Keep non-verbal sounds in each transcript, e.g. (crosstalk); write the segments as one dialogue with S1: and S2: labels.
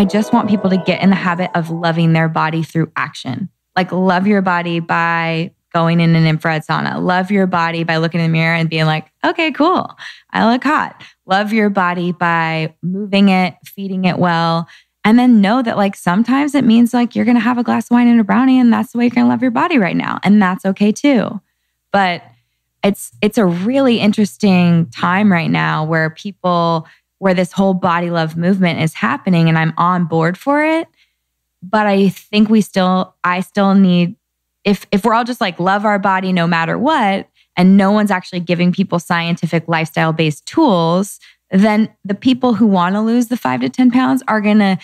S1: I just want people to get in the habit of loving their body through action. Like, love your body by going in an infrared sauna. Love your body by looking in the mirror and being like, okay, cool. I look hot. Love your body by moving it, feeding it well. And then know that, like, sometimes it means like you're going to have a glass of wine and a brownie, and that's the way you're going to love your body right now. And that's okay too. But it's it's a really interesting time right now where people where this whole body love movement is happening and I'm on board for it. But I think we still I still need if if we're all just like love our body no matter what and no one's actually giving people scientific lifestyle based tools, then the people who want to lose the 5 to 10 pounds are going to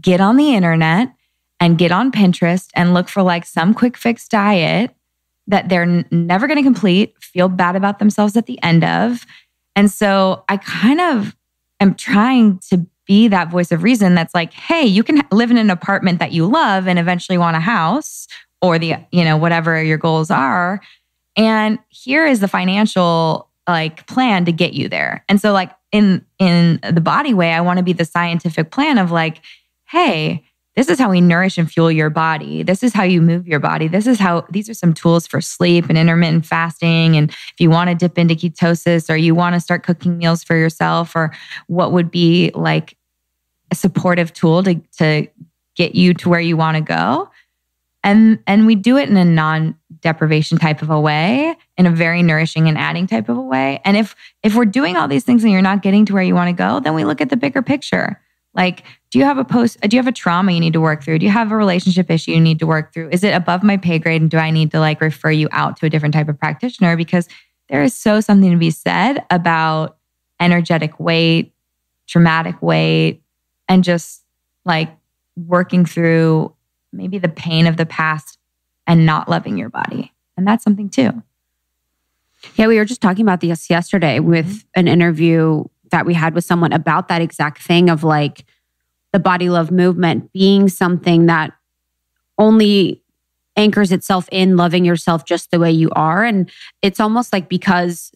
S1: get on the internet and get on Pinterest and look for like some quick fix diet that they're n- never going to complete, feel bad about themselves at the end of. And so I kind of am trying to be that voice of reason that's like, hey, you can live in an apartment that you love and eventually want a house or the, you know, whatever your goals are. And here is the financial like plan to get you there. And so like in in the body way, I want to be the scientific plan of like, hey, this is how we nourish and fuel your body. This is how you move your body. This is how these are some tools for sleep and intermittent fasting. And if you want to dip into ketosis or you want to start cooking meals for yourself, or what would be like a supportive tool to, to get you to where you want to go. And, and we do it in a non deprivation type of a way, in a very nourishing and adding type of a way. And if if we're doing all these things and you're not getting to where you want to go, then we look at the bigger picture. Like, do you have a post, do you have a trauma you need to work through? Do you have a relationship issue you need to work through? Is it above my pay grade? And do I need to like refer you out to a different type of practitioner? Because there is so something to be said about energetic weight, traumatic weight, and just like working through maybe the pain of the past and not loving your body. And that's something too.
S2: Yeah, we were just talking about this yesterday with mm-hmm. an interview that we had with someone about that exact thing of like the body love movement being something that only anchors itself in loving yourself just the way you are. And it's almost like because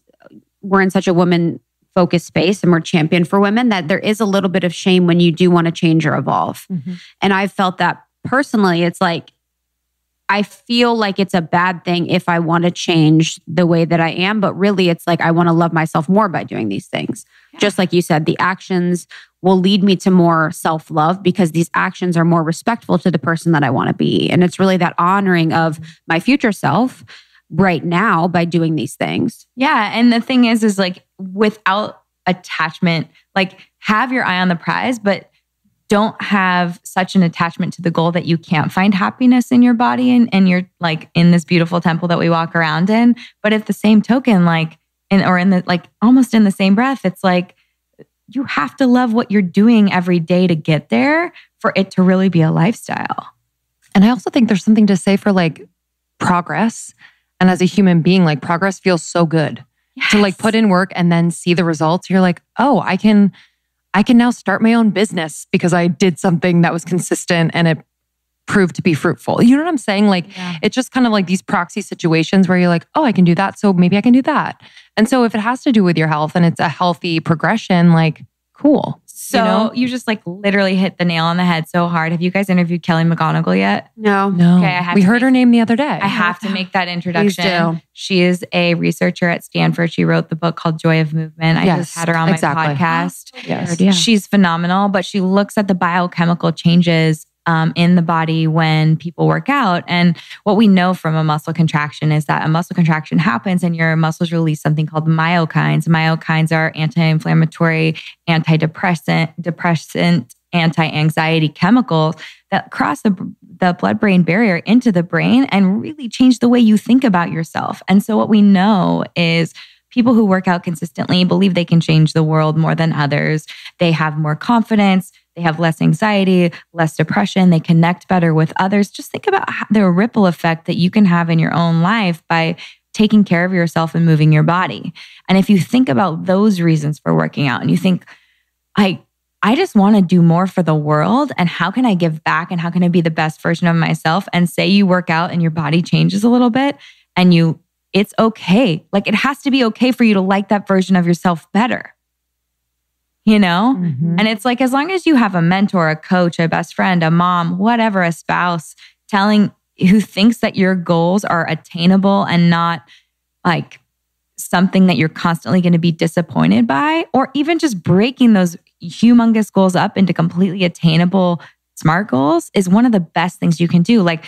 S2: we're in such a woman focused space and we're champion for women that there is a little bit of shame when you do want to change or evolve. Mm-hmm. And I've felt that personally. It's like I feel like it's a bad thing if I want to change the way that I am, but really it's like I want to love myself more by doing these things. Yeah. Just like you said, the actions will lead me to more self love because these actions are more respectful to the person that I want to be. And it's really that honoring of my future self right now by doing these things.
S1: Yeah. And the thing is, is like without attachment, like have your eye on the prize, but don't have such an attachment to the goal that you can't find happiness in your body and, and you're like in this beautiful temple that we walk around in. But at the same token, like in or in the like almost in the same breath, it's like you have to love what you're doing every day to get there for it to really be a lifestyle.
S3: And I also think there's something to say for like progress. And as a human being, like progress feels so good. Yes. To like put in work and then see the results. You're like, oh, I can I can now start my own business because I did something that was consistent and it proved to be fruitful. You know what I'm saying? Like yeah. it's just kind of like these proxy situations where you're like, oh, I can do that. So maybe I can do that. And so if it has to do with your health and it's a healthy progression, like cool.
S1: So you, know? you, just like literally hit the nail on the head so hard. Have you guys interviewed Kelly McGonigal yet?
S2: No.
S3: No. Okay, I we heard make, her name the other day. I
S1: have to make that (gasps) introduction. She is a researcher at Stanford. She wrote the book called Joy of Movement. I yes, just had her on exactly. my podcast. (gasps)
S3: Yes. Yeah.
S1: She's phenomenal, but she looks at the biochemical changes um, in the body when people work out. And what we know from a muscle contraction is that a muscle contraction happens and your muscles release something called myokines. Myokines are anti-inflammatory, antidepressant, depressant, anti-anxiety chemicals that cross the, the blood-brain barrier into the brain and really change the way you think about yourself. And so what we know is people who work out consistently believe they can change the world more than others. They have more confidence they have less anxiety, less depression, they connect better with others. Just think about the ripple effect that you can have in your own life by taking care of yourself and moving your body. And if you think about those reasons for working out and you think, I I just want to do more for the world and how can I give back and how can I be the best version of myself and say you work out and your body changes a little bit and you it's okay. Like it has to be okay for you to like that version of yourself better you know?
S3: Mhm.
S1: And it's like, as long as you have a mentor, a coach, a best friend, a mom, whatever, a spouse telling who thinks that your goals are attainable and not like something that you're constantly going to be disappointed by, or even just breaking those humongous goals up into completely attainable smart goals is one of the best things you can do. Like,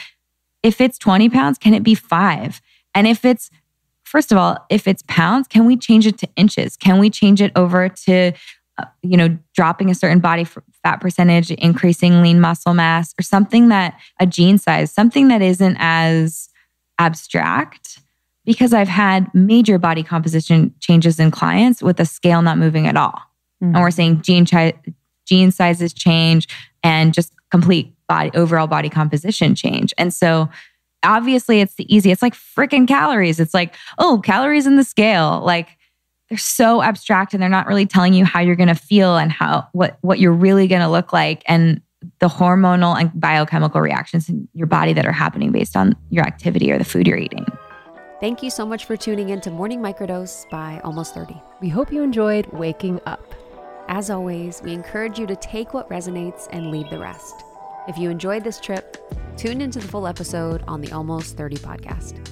S1: if it's 20 pounds, can it be five? And if it's, first of all, if it's pounds, can we change it to inches? Can we change it over to, you know, dropping a certain body fat percentage, increasing lean muscle mass, or something that a jean size, something that isn't as abstract? Because I've had major body composition changes in clients with the scale not moving at all.
S3: Mhm.
S1: And we're saying jean, chi- jean sizes change and just complete body, overall body composition change. And so obviously it's the easy. It's like freaking calories. It's like, oh, calories in the scale. Like they're so abstract and they're not really telling you how you're going to feel and how, what, what you're really going to look like. And the hormonal and biochemical reactions in your body that are happening based on your activity or the food you're eating.
S4: Thank you so much for tuning in to Morning Microdose by Almost 30.
S5: We hope you enjoyed waking up.
S4: As always, we encourage you to take what resonates and leave the rest. If you enjoyed this trip, tune into the full episode on the Almost 30 podcast.